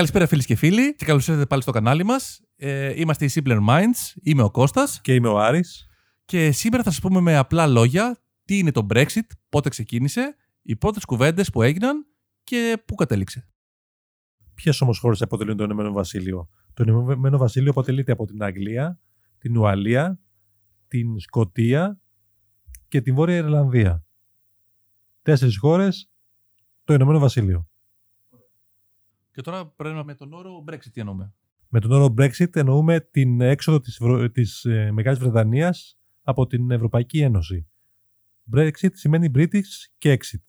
Καλησπέρα φίλες και φίλοι και καλώς ήρθατε πάλι στο κανάλι μας. Ε, είμαστε οι Simpler Minds. Είμαι ο Κώστας Και είμαι ο Άρης. και σήμερα θα σας πούμε με απλά λόγια τι είναι το Brexit, πότε ξεκίνησε, οι πρώτες κουβέντες που έγιναν και πού κατέληξε. Ποιες όμως χώρες αποτελούν το Ηνωμένο Βασίλειο; Το Ηνωμένο Βασίλειο αποτελείται από την Αγγλία, την Ουαλία, την Σκοτία και την Βόρεια Ιρλανδία. Τέσσερις χώρες, το Ηνωμένο Βασίλειο. Και τώρα πρέπει με τον όρο Brexit τι εννοούμε. Με τον όρο Brexit εννοούμε την έξοδο της, Βρω... της ε, Μεγάλης Βρετανίας από την Ευρωπαϊκή Ένωση. Brexit σημαίνει British και exit.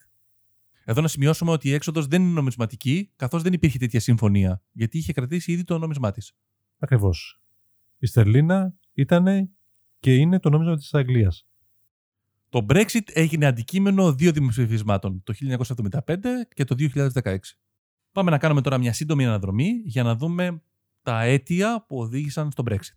Εδώ να σημειώσουμε ότι η έξοδος δεν είναι νομισματική, καθώς δεν υπήρχε τέτοια συμφωνία, γιατί είχε κρατήσει ήδη το νόμισμά της. Ακριβώς. Η Στερλίνα ήταν και είναι το νόμισμα της Αγγλίας. Το Brexit έγινε αντικείμενο δύο δημοψηφισμάτων, το 1975 και το 2016. Πάμε να κάνουμε τώρα μια σύντομη αναδρομή για να δούμε τα αίτια που οδήγησαν στο Brexit.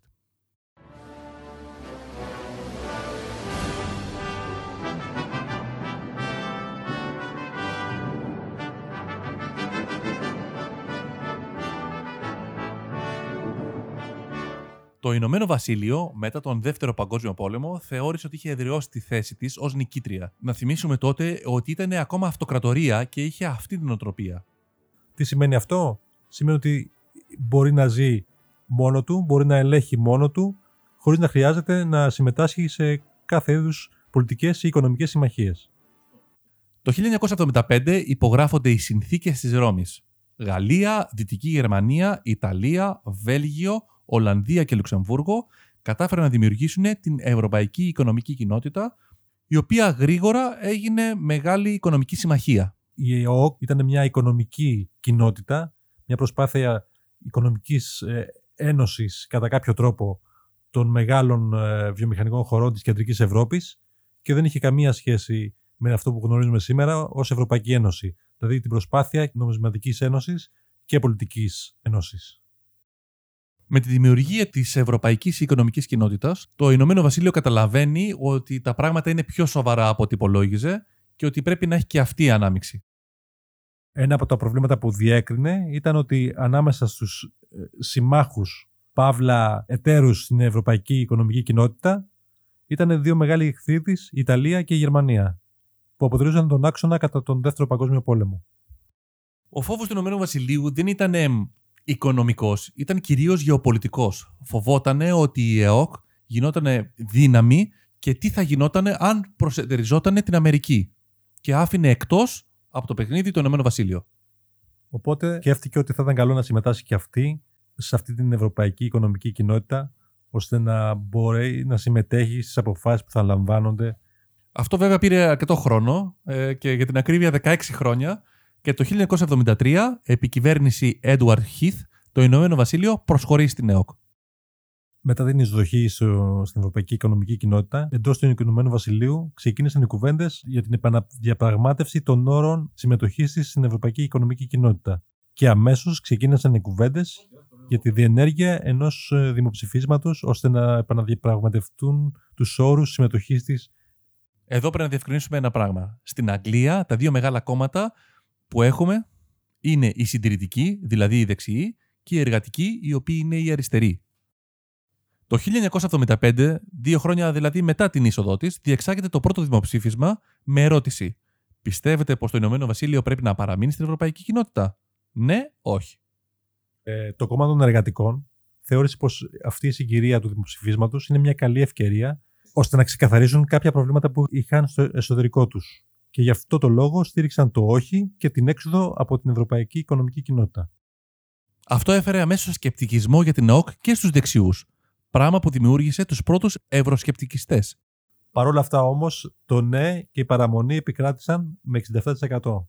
Το Ηνωμένο Βασίλειο, μετά τον Δεύτερο Παγκόσμιο Πόλεμο, θεώρησε ότι είχε εδραιώσει τη θέση της ως νικήτρια. Να θυμίσουμε τότε ότι ήταν ακόμα αυτοκρατορία και είχε αυτή την οτροπία. Τι σημαίνει αυτό; Σημαίνει ότι μπορεί να ζει μόνο του, μπορεί να ελέγχει μόνο του, χωρίς να χρειάζεται να συμμετάσχει σε κάθε είδους πολιτικές ή οικονομικές συμμαχίες. Το 1975 υπογράφονται οι συνθήκες της Ρώμης. Γαλλία, Δυτική Γερμανία, Ιταλία, Βέλγιο, Ολλανδία και Λουξεμβούργο κατάφεραν να δημιουργήσουν την Ευρωπαϊκή Οικονομική Κοινότητα, η οποία γρήγορα έγινε μεγάλη οικονομική συμμαχία. Η ΕΟΚ ήταν μια οικονομική κοινότητα, μια προσπάθεια οικονομικής ε, ένωσης κατά κάποιο τρόπο των μεγάλων ε, βιομηχανικών χωρών της κεντρικής Ευρώπης και δεν είχε καμία σχέση με αυτό που γνωρίζουμε σήμερα ως Ευρωπαϊκή Ένωση. Δηλαδή την προσπάθεια νομισματικής ένωσης και πολιτικής ένωσης. Με τη δημιουργία της Ευρωπαϊκής Οικονομικής Κοινότητας, το Ηνωμένο Βασίλειο καταλαβαίνει ότι τα πράγματα είναι πιο σοβαρά από ό,τι υπολόγιζε και ότι πρέπει να έχει και αυτή η ανάμειξη. Ένα από τα προβλήματα που διέκρινε ήταν ότι ανάμεσα στους ε, συμμάχους παύλα εταίρους στην Ευρωπαϊκή Οικονομική Κοινότητα ήταν δύο μεγάλοι εχθροί της, η Ιταλία και η Γερμανία, που αποτελούσαν τον άξονα κατά τον Δεύτερο Παγκόσμιο Πόλεμο. Ο φόβος του Ηνωμένου Βασιλείου δεν ήταν οικονομικός, ήταν κυρίως γεωπολιτικός. Φοβόταν ότι η ΕΟΚ γινόταν δύναμη και τι θα γινόταν αν προσετεριζόταν την Αμερική και άφηνε εκτός από το παιχνίδι το Ηνωμένο Βασίλειο. Οπότε σκέφτηκε ότι θα ήταν καλό να συμμετάσχει και αυτή σε αυτή την Ευρωπαϊκή Οικονομική Κοινότητα, ώστε να μπορεί να συμμετέχει στις αποφάσεις που θα λαμβάνονται. Αυτό βέβαια πήρε αρκετό χρόνο ε, και για την ακρίβεια 16 χρόνια και το 1973, επί κυβέρνηση Edward Heath, το Ηνωμένο Βασίλειο προσχωρεί στην ΕΟΚ. Μετά την εισδοχή στο- στην Ευρωπαϊκή Οικονομική Κοινότητα, εντός του Ηνωμένου Βασιλείου ξεκίνησαν οι κουβέντες για την επαναδιαπραγμάτευση των όρων συμμετοχής της στην Ευρωπαϊκή Οικονομική Κοινότητα. Και αμέσως ξεκίνησαν οι κουβέντες για τη διενέργεια ενός δημοψηφίσματος ώστε να επαναδιαπραγματευτούν τους όρους συμμετοχής της. Εδώ πρέπει να διευκρινίσουμε ένα πράγμα. Στην Αγγλία, τα δύο μεγάλα κόμματα που έχουμε είναι η συντηρητική, δηλαδή η δεξιή, και η εργατική, η οποία είναι η αριστερή. Το 1975, δύο χρόνια δηλαδή μετά την είσοδό της, διεξάγεται το πρώτο δημοψήφισμα με ερώτηση. Πιστεύετε πως το Ηνωμένο Βασίλειο πρέπει να παραμείνει στην Ευρωπαϊκή Κοινότητα, Ναι, όχι. Ε, το κόμμα των εργατικών θεώρησε πως αυτή η συγκυρία του δημοψηφίσματος είναι μια καλή ευκαιρία ώστε να ξεκαθαρίσουν κάποια προβλήματα που είχαν στο εσωτερικό τους. Και γι' αυτό το λόγο στήριξαν το όχι και την έξοδο από την Ευρωπαϊκή Οικονομική Κοινότητα. Αυτό έφερε αμέσως σκεπτικισμό για την ΕΟΚ και στους δεξιούς. Πράγμα που δημιούργησε τους πρώτους ευρωσκεπτικιστές. Παρ' όλα αυτά όμως, το ναι και η παραμονή επικράτησαν με 67%.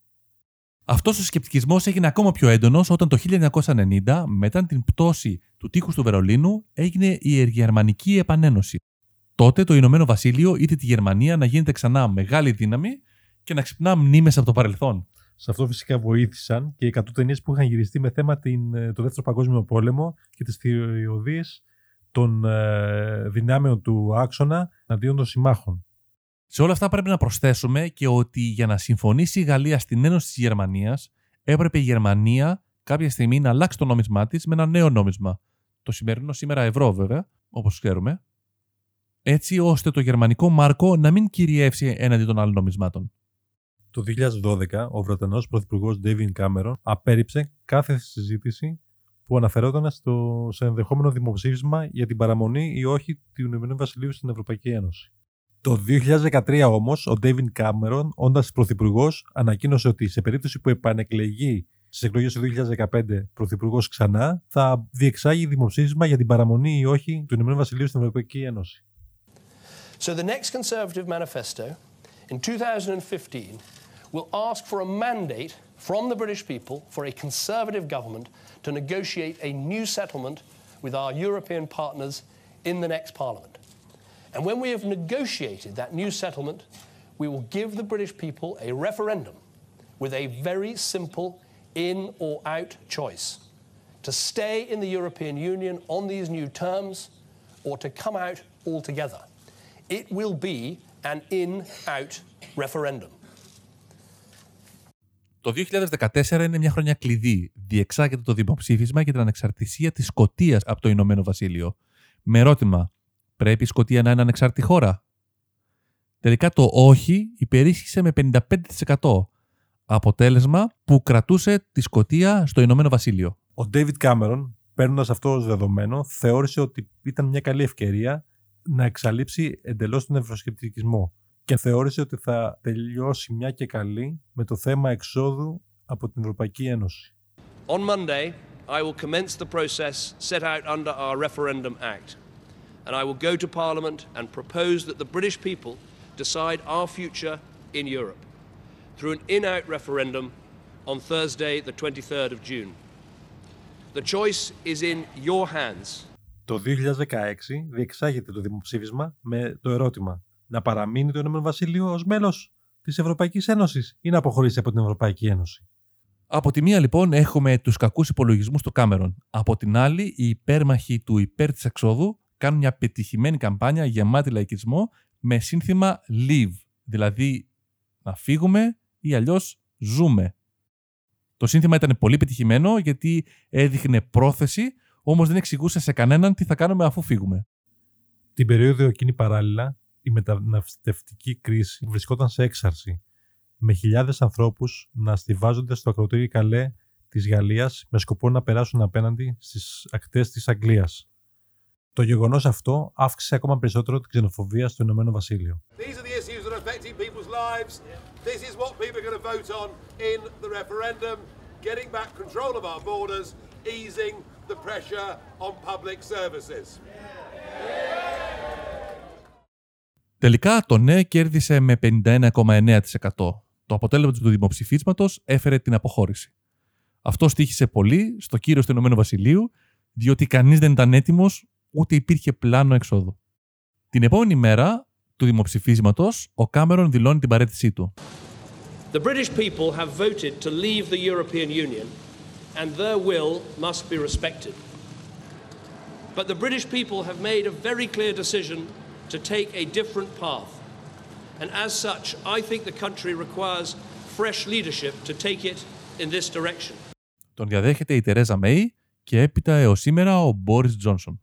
Αυτός ο σκεπτικισμός έγινε ακόμα πιο έντονος όταν το 1990, μετά την πτώση του τείχους του Βερολίνου, έγινε η Γερμανική Επανένωση. Τότε το Ηνωμένο Βασίλειο είδε τη Γερμανία να γίνεται ξανά μεγάλη δύναμη και να ξυπνά μνήμες από το παρελθόν. Σε αυτό φυσικά βοήθησαν και οι 100 ταινίε που είχαν γυριστεί με θέμα την, ε, το Δεύτερο Παγκόσμιο Πόλεμο και τις θηριωδίες των ε, δυνάμεων του άξονα αντίον των συμμάχων. Σε όλα αυτά πρέπει να προσθέσουμε και ότι για να συμφωνήσει η Γαλλία στην Ένωση της Γερμανίας έπρεπε η Γερμανία κάποια στιγμή να αλλάξει το νόμισμά της με ένα νέο νόμισμα. Το σημερινό σήμερα ευρώ, βέβαια, όπως ξέρουμε. Έτσι ώστε το γερμανικό μάρκο να μην κυριεύσει έναντι των άλλων νομισμάτων. Το 2012, ο Βρετανός Πρωθυπουργός David Cameron απέρριψε κάθε συζήτηση που αναφερόταν στο, σε ενδεχόμενο δημοψήφισμα για την παραμονή ή όχι του Ηνωμένου Βασιλείου στην Ευρωπαϊκή Ένωση. Το 2013 όμως, ο David Cameron, όντας πρωθυπουργός, ανακοίνωσε ότι σε περίπτωση που επανεκλεγεί στις εκλογές του 2015 πρωθυπουργός ξανά, θα διεξάγει δημοψήφισμα για την παραμονή ή όχι του Ηνωμένου Βασιλείου στην Ευρωπαϊκή Ένωση. So the next Conservative manifesto in 2015 will ask for a mandate from the British people for a Conservative government to negotiate a new settlement with our European partners in the next Parliament. And when we have negotiated that new settlement, we will give the British people a referendum with a very simple in or out choice to stay in the European Union on these new terms or to come out altogether. It will be an in out referendum. Το 2014 είναι μια χρονιά κλειδί. Διεξάγεται το δημοψήφισμα για την ανεξαρτησία της Σκωτίας από το Ηνωμένο Βασίλειο. Με ερώτημα, πρέπει η Σκωτία να είναι ανεξάρτητη χώρα; Τελικά το όχι υπερίσχυσε με 55%. Αποτέλεσμα που κρατούσε τη Σκωτία στο Ηνωμένο Βασίλειο. Ο David Cameron, παίρνοντας αυτό ως δεδομένο, θεώρησε ότι ήταν μια καλή ευκαιρία να εξαλείψει εντελώς τον ευρωσκεπτικισμό και θεώρησε ότι θα τελειώσει μια και καλή με το θέμα εξόδου από την Ευρωπαϊκή Ένωση. On Monday, I will commence the process set out under our Referendum Act. And I will go to Parliament and propose that the British people decide our future in Europe through an in out referendum on Thursday, the 23rd of June. The choice is in your hands. Το 2016 διεξάγεται το δημοψήφισμα με το ερώτημα να παραμείνει το Ηνωμένο Βασίλειο ως μέλος της Ευρωπαϊκής Ένωσης ή να αποχωρήσει από την Ευρωπαϊκή Ένωση; Από τη μία λοιπόν έχουμε τους κακούς υπολογισμούς του Κάμερον. Από την άλλη οι υπέρμαχοι του υπέρ της εξόδου κάνουν μια πετυχημένη καμπάνια γεμάτη λαϊκισμό με σύνθημα Leave, δηλαδή να φύγουμε ή αλλιώς ζούμε. Το σύνθημα ήταν πολύ πετυχημένο γιατί έδειχνε πρόθεση, όμως δεν εξηγούσε σε κανέναν τι θα κάνουμε αφού φύγουμε. Την περίοδο εκείνη παράλληλα, η μεταναστευτική κρίση βρισκόταν σε έξαρση, με χιλιάδες ανθρώπους να στηβάζονται στο ακροτήριο Καλέ της Γαλλίας με σκοπό να περάσουν απέναντι στις ακτές της Αγγλίας. Το γεγονός αυτό αύξησε ακόμα περισσότερο την ξενοφοβία στο Ηνωμένο Βασίλειο. These are the issues that are affecting people's lives. This is what people are going to vote on in the referendum. Getting back control of our borders, easing the pressure on public services. Τελικά το ναι κέρδισε με 51,9%. Το αποτέλεσμα του δημοψηφίσματος έφερε την αποχώρηση. Αυτό στήχησε πολύ στο κύριο του Ηνωμένου Βασιλείου, διότι κανείς δεν ήταν έτοιμος ούτε υπήρχε πλάνο εξόδου. Την επόμενη μέρα του δημοψηφίσματος, ο Κάμερον δηλώνει την παρέτησή του. The British people have voted to leave the European Union, and their will must be respected. But the British people have made a very clear decision to take a different path. And as such, I think the country requires fresh leadership to take it in this direction. Τον διαδέχεται η Τερέζα Μέη και έπειτα έως σήμερα ο Μπόρις Τζόνσον.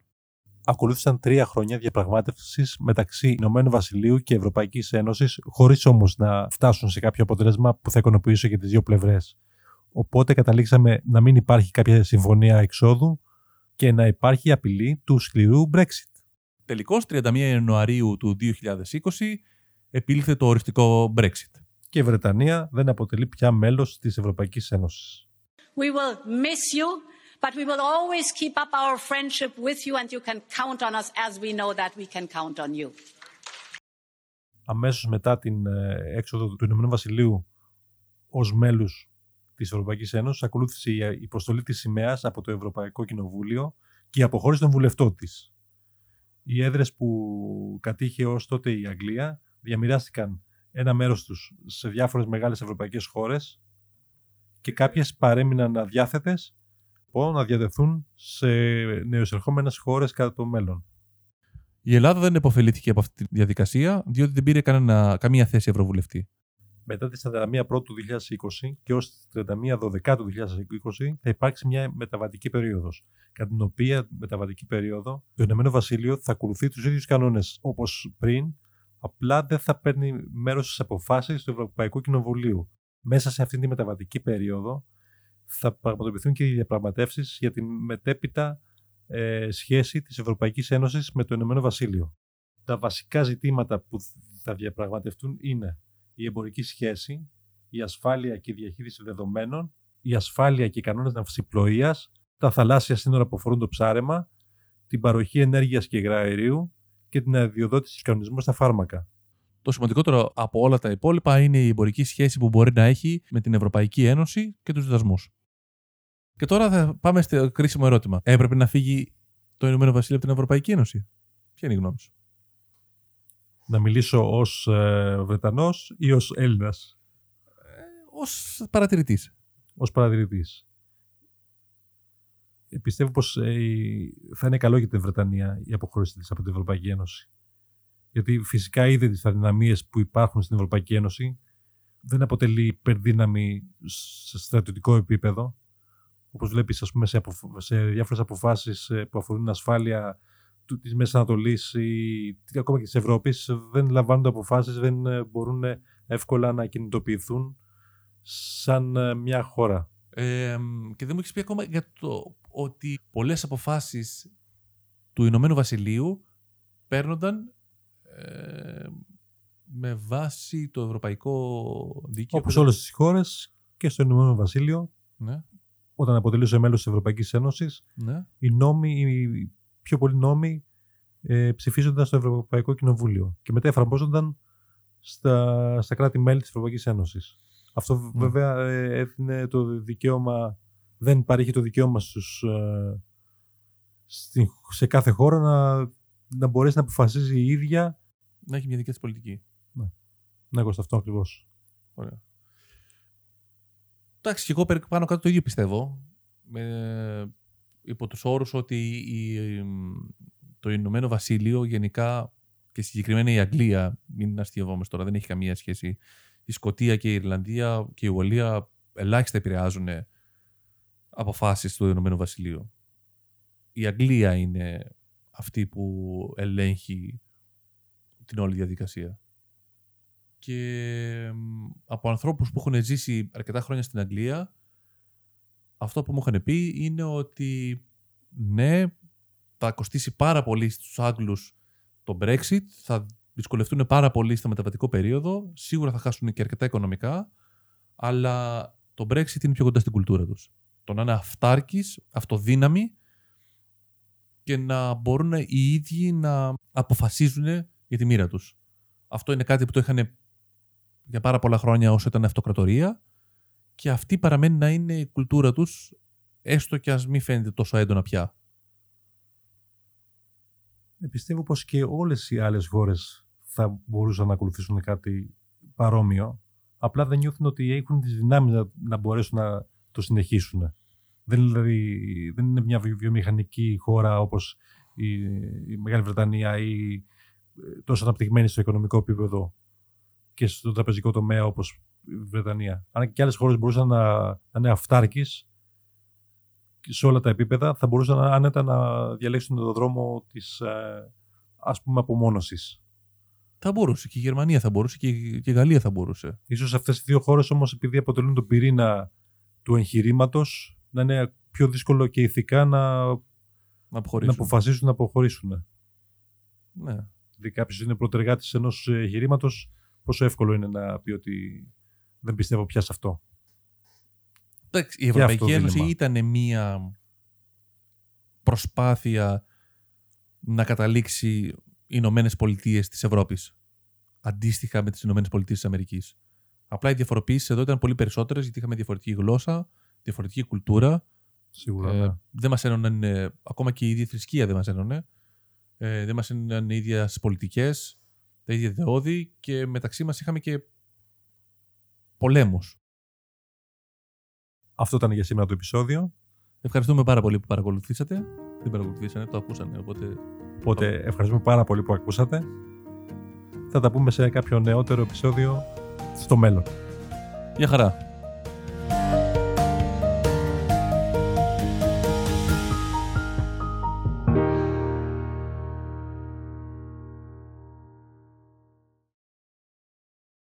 Ακολούθησαν τρία χρόνια διαπραγμάτευσης μεταξύ Ηνωμένου Βασιλείου και Ευρωπαϊκής Ένωσης, χωρίς όμως να φτάσουν σε κάποιο αποτέλεσμα που θα ικανοποιήσει και τις δύο πλευρές. Οπότε καταλήξαμε να μην υπάρχει κάποια συμφωνία εξόδου και να υπάρχει απειλή του σκληρού Brexit. Τελικώς, 31 Ιανουαρίου του 2020, επήλθε το οριστικό Brexit. Και η Βρετανία δεν αποτελεί πια μέλος της Ευρωπαϊκής Ένωσης. We will miss you, but we will always keep up our friendship with you, and you can count on us as we know that we can count on you. Αμέσως μετά την ε, έξοδο του Ηνωμένου Βασιλείου ως μέλους της Ευρωπαϊκής Ένωσης ακολούθησε η υποστολή της σημαίας από το Ευρωπαϊκό Κοινοβούλιο και η αποχώρηση των βουλευτών της. Οι έδρες που κατήχε ως τότε η Αγγλία διαμοιράστηκαν ένα μέρος τους σε διάφορες μεγάλες ευρωπαϊκές χώρες και κάποιες παρέμειναν αδιάθετες να διαδεθούν σε νεοεισερχόμενες χώρες κατά το μέλλον. Η Ελλάδα δεν επωφελήθηκε από αυτή τη διαδικασία, διότι δεν πήρε κανένα, καμία θέση ευρωβουλευτή. Μετά τη 41 πρώτου 2020 και ως τις 31 12 του 2020 θα υπάρξει μια μεταβατική περίοδος, κατά την οποία μεταβατική περίοδο το Ηνωμένο Βασίλειο θα ακολουθεί τους ίδιους κανόνες όπως πριν, απλά δεν θα παίρνει μέρος στις αποφάσεις του Ευρωπαϊκού Κοινοβουλίου. Μέσα σε αυτή τη μεταβατική περίοδο θα πραγματοποιηθούν και οι διαπραγματεύσεις για τη μετέπειτα ε, σχέση της Ευρωπαϊκής Ένωσης με το Ηνωμένο Βασίλειο. Τα βασικά ζητήματα που θα διαπραγματευτούν είναι η εμπορική σχέση, η ασφάλεια και η διαχείριση δεδομένων, η ασφάλεια και οι κανόνες ναυσιπλοείας, τα θαλάσσια σύνορα που αφορούν το ψάρεμα, την παροχή ενέργειας και υγραερίου και την αδειοδότηση κανονισμούς στα φάρμακα. Το σημαντικότερο από όλα τα υπόλοιπα είναι η εμπορική σχέση που μπορεί να έχει με την Ευρωπαϊκή Ένωση και τους δασμού. Και τώρα θα πάμε στο κρίσιμο ερώτημα. Έπρεπε να φύγει το Ηνωμένο Βασίλειο από την Ευρωπαϊκή Ένωση; Ποια είναι η γνώμη σου; Να μιλήσω ως ε, Βρετανός ή ως Έλληνας; Ω παρατηρητής. Ως παρατηρητής. Ε, Πιστεύω πως ε, η- θα είναι καλό για την Βρετανία η αποχώρηση της από την Ευρωπαϊκή Ένωση. Γιατί φυσικά είδε τις αδυναμίες που υπάρχουν στην Ευρωπαϊκή Ένωση. Δεν αποτελεί υπερδύναμη σε στρατιωτικό επίπεδο. Όπως βλέπεις ας πούμε σε, αποφ- σε διάφορες αποφάσεις ε, που αφορούν την ασφάλεια του, της Μέσης Ανατολής ή ακόμα και της Ευρώπης δεν λαμβάνονται αποφάσεις, δεν ε, μπορούν ε, εύκολα να κινητοποιηθούν σαν ε, μια χώρα. Ε, και δεν μου έχεις πει ακόμα για το ότι πολλές αποφάσεις του Ηνωμένου Βασιλείου παίρνονταν ε, με βάση το ευρωπαϊκό δίκαιο. Όπως όλες τις χώρες και στο Ηνωμένο Βασίλειο, Ναι, όταν αποτελούσε μέλος της Ευρωπαϊκής Ένωσης, ναι. οι νόμοι, οι πιο πολλοί νόμοι ε, ψηφίζονταν στο Ευρωπαϊκό Κοινοβούλιο και μετά εφαρμόζονταν στα, στα κράτη-μέλη της Ευρωπαϊκής Ένωσης. Αυτό β- Ναι. βέβαια ε, έδινε το δικαίωμα, δεν παρήχε το δικαίωμα στους, ε, στην- σε κάθε χώρα να, να μπορέσει να αποφασίζει η ίδια Να έχει μια δική της πολιτική. να εγώ σε αυτό ακριβώς. Ωραία. Εντάξει, και εγώ περί- πάνω κάτω το ίδιο πιστεύω. Με, υπό τους όρους ότι η- το Ηνωμένο Βασίλειο γενικά και συγκεκριμένα η Αγγλία, μην αστειευόμαστε τώρα, δεν έχει καμία σχέση. Η Σκοτία και η Ιρλανδία και η Ουαλία ελάχιστα επηρεάζουν αποφάσεις του Ηνωμένου Βασιλείου. Η Αγγλία είναι αυτή που ελέγχει την όλη διαδικασία και μ, από ανθρώπους που έχουν ζήσει αρκετά χρόνια στην Αγγλία αυτό που μου είχαν πει είναι ότι ναι, θα κοστίσει πάρα πολύ στους Άγγλους το Brexit, θα δυσκολευτούν πάρα πολύ στο μεταβατικό περίοδο, σίγουρα θα χάσουν και αρκετά οικονομικά, αλλά το Brexit είναι πιο κοντά στην κουλτούρα τους. Το να είναι αυτάρκης, αυτοδύναμοι και να μπορούν οι ίδιοι να αποφασίζουν για τη μοίρα τους. Αυτό είναι κάτι που το είχαν για πάρα πολλά χρόνια όσο ήταν αυτοκρατορία και αυτή παραμένει να είναι η κουλτούρα τους έστω και ας μην φαίνεται τόσο έντονα πια. Ε, Πιστεύω πως και όλες οι άλλες χώρες θα μπορούσαν να ακολουθήσουν κάτι παρόμοιο. Απλά δεν νιώθουν ότι έχουν τις δυνάμεις να, να μπορέσουν να το συνεχίσουν. Δεν, είναι δηλαδή, δεν είναι μια βιο- βιομηχανική χώρα όπως η, η Μεγάλη Βρετανία ή ε, τόσο αναπτυγμένη στο οικονομικό επίπεδο και στο τραπεζικό τομέα όπως η Βρετανία. Αν και άλλες χώρες μπορούσαν να, να είναι αυτάρκεις σε όλα τα επίπεδα θα μπορούσαν άνετα να διαλέξουν τον δρόμο της ε, ας πούμε απομόνωσης. Θα μπορούσε και η Γερμανία θα μπορούσε και η, και η Γαλλία θα μπορούσε. Ίσως αυτές οι δύο χώρες όμως επειδή αποτελούν τον πυρήνα του εγχειρήματος να είναι πιο δύσκολο και ηθικά να, Να να αποχωρήσουν. αποφασίσουν να αποχωρήσουν. Ναι. Δηλαδή κάποιος είναι πρωτεργάτης ενός εγχειρήματος, πόσο εύκολο είναι να πει ότι δεν πιστεύω πια σε αυτό. Εντάξει, η Και αυτό Ευρωπαϊκή Ένωση δίλημμα. ήταν μία προσπάθεια να καταλήξει οι Ηνωμένες Πολιτείες της Ευρώπης. Αντίστοιχα με τις Ηνωμένες Πολιτείες της Αμερικής. Απλά οι διαφοροποιήσεις εδώ ήταν πολύ περισσότερες γιατί είχαμε διαφορετική γλώσσα, διαφορετική κουλτούρα. Σίγουρα. Ε, ναι. δεν μας ένωναν, ε, ακόμα και η ίδια θρησκεία δεν μας ένωνε. Ε, δεν μας ένωναν οι ίδιες πολιτικές, τα ίδια ιδεώδη και μεταξύ μας είχαμε και πολέμους. Αυτό ήταν για σήμερα το επεισόδιο. Ευχαριστούμε πάρα πολύ που παρακολουθήσατε. Δεν παρακολουθήσανε, το ακούσανε. Οπότε Οπότε ευχαριστούμε πάρα πολύ που ακούσατε. Θα τα πούμε σε κάποιο νεότερο επεισόδιο στο μέλλον. Γεια χαρά.